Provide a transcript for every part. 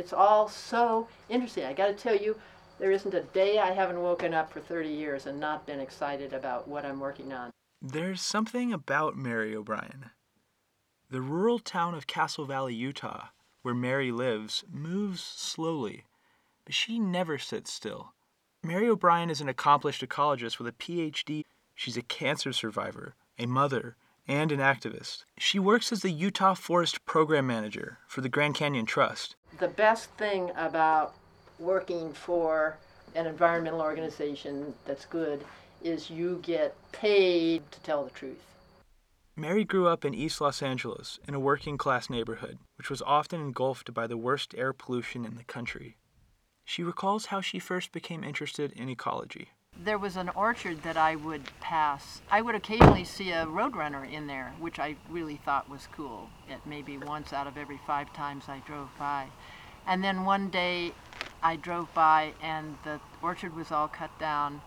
It's all so interesting. I got to tell you, there isn't a day I haven't woken up for 30 years and not been excited about what I'm working on. There's something about Mary O'Brien. The rural town of Castle Valley, Utah, where Mary lives, moves slowly, but she never sits still. Mary O'Brien is an accomplished ecologist with a PhD. She's a cancer survivor, a mother, and an activist. She works as the Utah Forest Program Manager for the Grand Canyon Trust. The best thing about working for an environmental organization that's good is you get paid to tell the truth. Mary grew up in East Los Angeles in a working class neighborhood, which was often engulfed by the worst air pollution in the country. She recalls how she first became interested in ecology. There was an orchard that I would pass. I would occasionally see a roadrunner in there, which I really thought was cool. It maybe once out of every five times I drove by. And then one day I drove by and the orchard was all cut down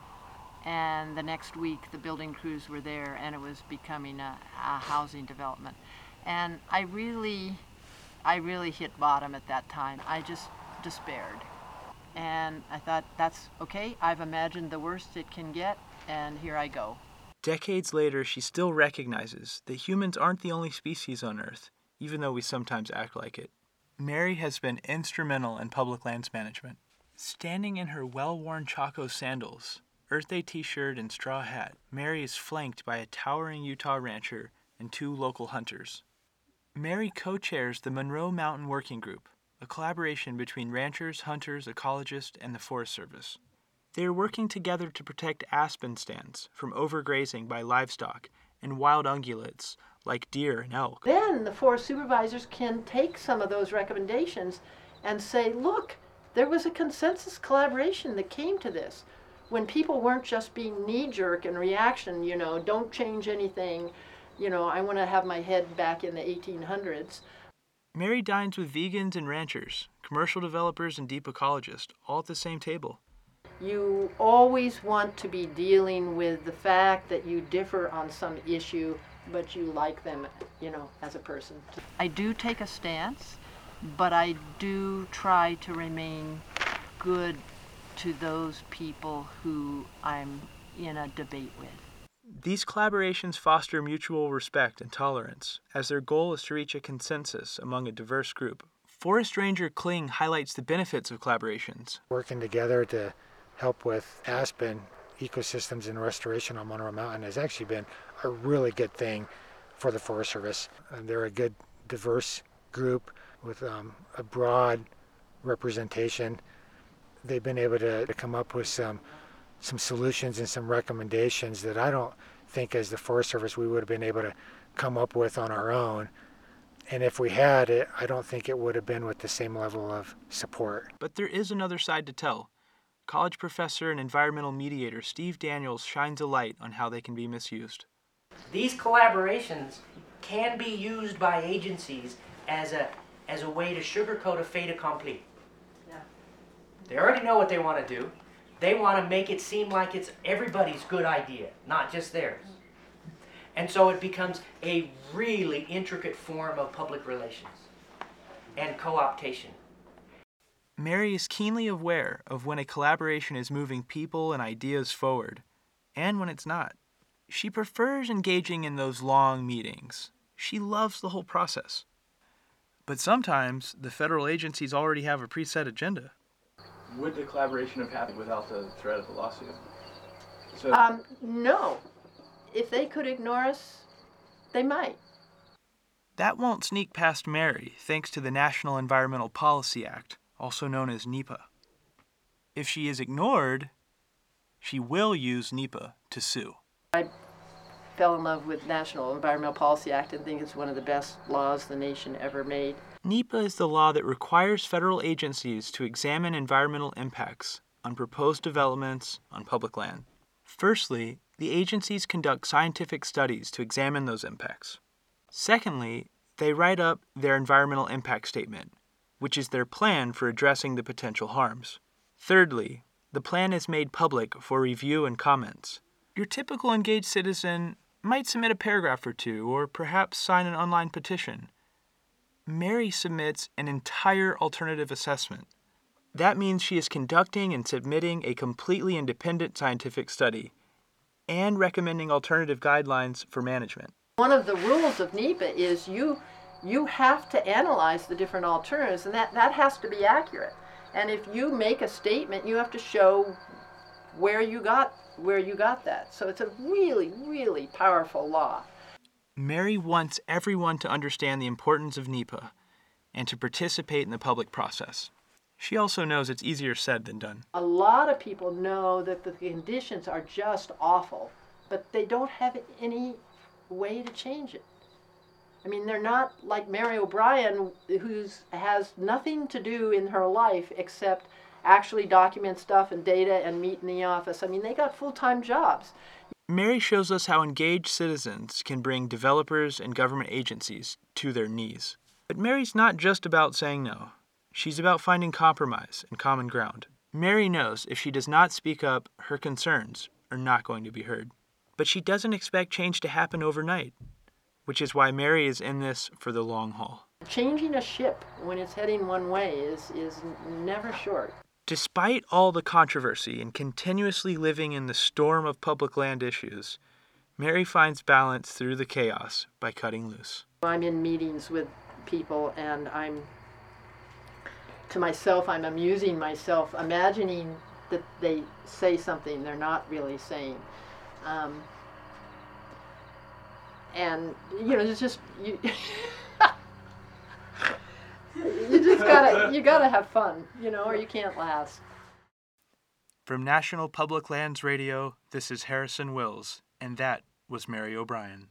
and the next week the building crews were there and it was becoming a, a, housing development and i really i really hit bottom at that time i just despaired and i thought that's okay. I've imagined the worst it can get and here i go. Decades later she still recognizes that humans aren't the only species on earth even though we sometimes act like it. Mary has been instrumental in public lands management. Standing in her well-worn chaco sandals Earth Day t shirt and straw hat, Mary is flanked by a towering Utah rancher and two local hunters. Mary co chairs the Monroe Mountain Working Group, a collaboration between ranchers, hunters, ecologists, and the Forest Service. They are working together to protect aspen stands from overgrazing by livestock and wild ungulates like deer and elk. Then the forest supervisors can take some of those recommendations and say, look, there was a consensus collaboration that came to this when people weren't just being knee jerk and reaction, you know, don't change anything, you know, I want to have my head back in the 1800s. Mary dines with vegans and ranchers, commercial developers and deep ecologists, all at the same table. You always want to be dealing with the fact that you differ on some issue, but you like them, you know, as a person. I do take a stance, but I do try to remain good to those people who I'm in a debate with. These collaborations foster mutual respect and tolerance, as their goal is to reach a consensus among a diverse group. Forest Ranger Kling highlights the benefits of collaborations. Working together to help with aspen ecosystems and restoration on Monroe Mountain has actually been a really good thing for the Forest Service. And they're a good, diverse group with um, a broad representation they've been able to, to come up with some some solutions and some recommendations that I don't think as the Forest Service we would have been able to come up with on our own. And if we had it, I don't think it would have been with the same level of support. But there is another side to tell. College professor and environmental mediator Steve Daniels shines a light on how they can be misused. These collaborations can be used by agencies as a as a way to sugarcoat a fait accompli. They already know what they want to do. They want to make it seem like it's everybody's good idea, not just theirs. And so it becomes a really intricate form of public relations and co optation. Mary is keenly aware of when a collaboration is moving people and ideas forward, and when it's not. She prefers engaging in those long meetings. She loves the whole process. But sometimes the federal agencies already have a preset agenda would the collaboration have happened without the threat of the lawsuit? So um, no. If they could ignore us, they might. That won't sneak past Mary, thanks to the National Environmental Policy Act, also known as NEPA. If she is ignored, she will use NEPA to sue. I fell in love with National Environmental Policy Act and think it's one of the best laws the nation ever made. NEPA is the law that requires federal agencies to examine environmental impacts on proposed developments on public land. Firstly, the agencies conduct scientific studies to examine those impacts. Secondly, they write up their environmental impact statement, which is their plan for addressing the potential harms. Thirdly, the plan is made public for review and comments. Your typical engaged citizen might submit a paragraph or two, or perhaps sign an online petition. Mary submits an entire alternative assessment. That means she is conducting and submitting a completely independent scientific study and recommending alternative guidelines for management. One of the rules of NEPA is you you have to analyze the different alternatives and that, that has to be accurate. And if you make a statement, you have to show where you got where you got that. So it's a really, really powerful law. Mary wants everyone to understand the importance of NEPA and to participate in the public process. She also knows it's easier said than done. A lot of people know that the conditions are just awful, but they don't have any way to change it. I mean, they're not like Mary O'Brien, who has nothing to do in her life except actually document stuff and data and meet in the office. I mean, they got full-time jobs. Mary shows us how engaged citizens can bring developers and government agencies to their knees. But Mary's not just about saying no. She's about finding compromise and common ground. Mary knows if she does not speak up, her concerns are not going to be heard. But she doesn't expect change to happen overnight, which is why Mary is in this for the long haul. Changing a ship when it's heading one way is, is never short. Despite all the controversy and continuously living in the storm of public land issues, Mary finds balance through the chaos by cutting loose. I'm in meetings with people and I'm to myself I'm amusing myself imagining that they say something they're not really saying um, and you know it's just you you just gotta you gotta have fun you know or you can't last From National Public Lands Radio, this is Harrison Wills, and that was Mary O'Brien.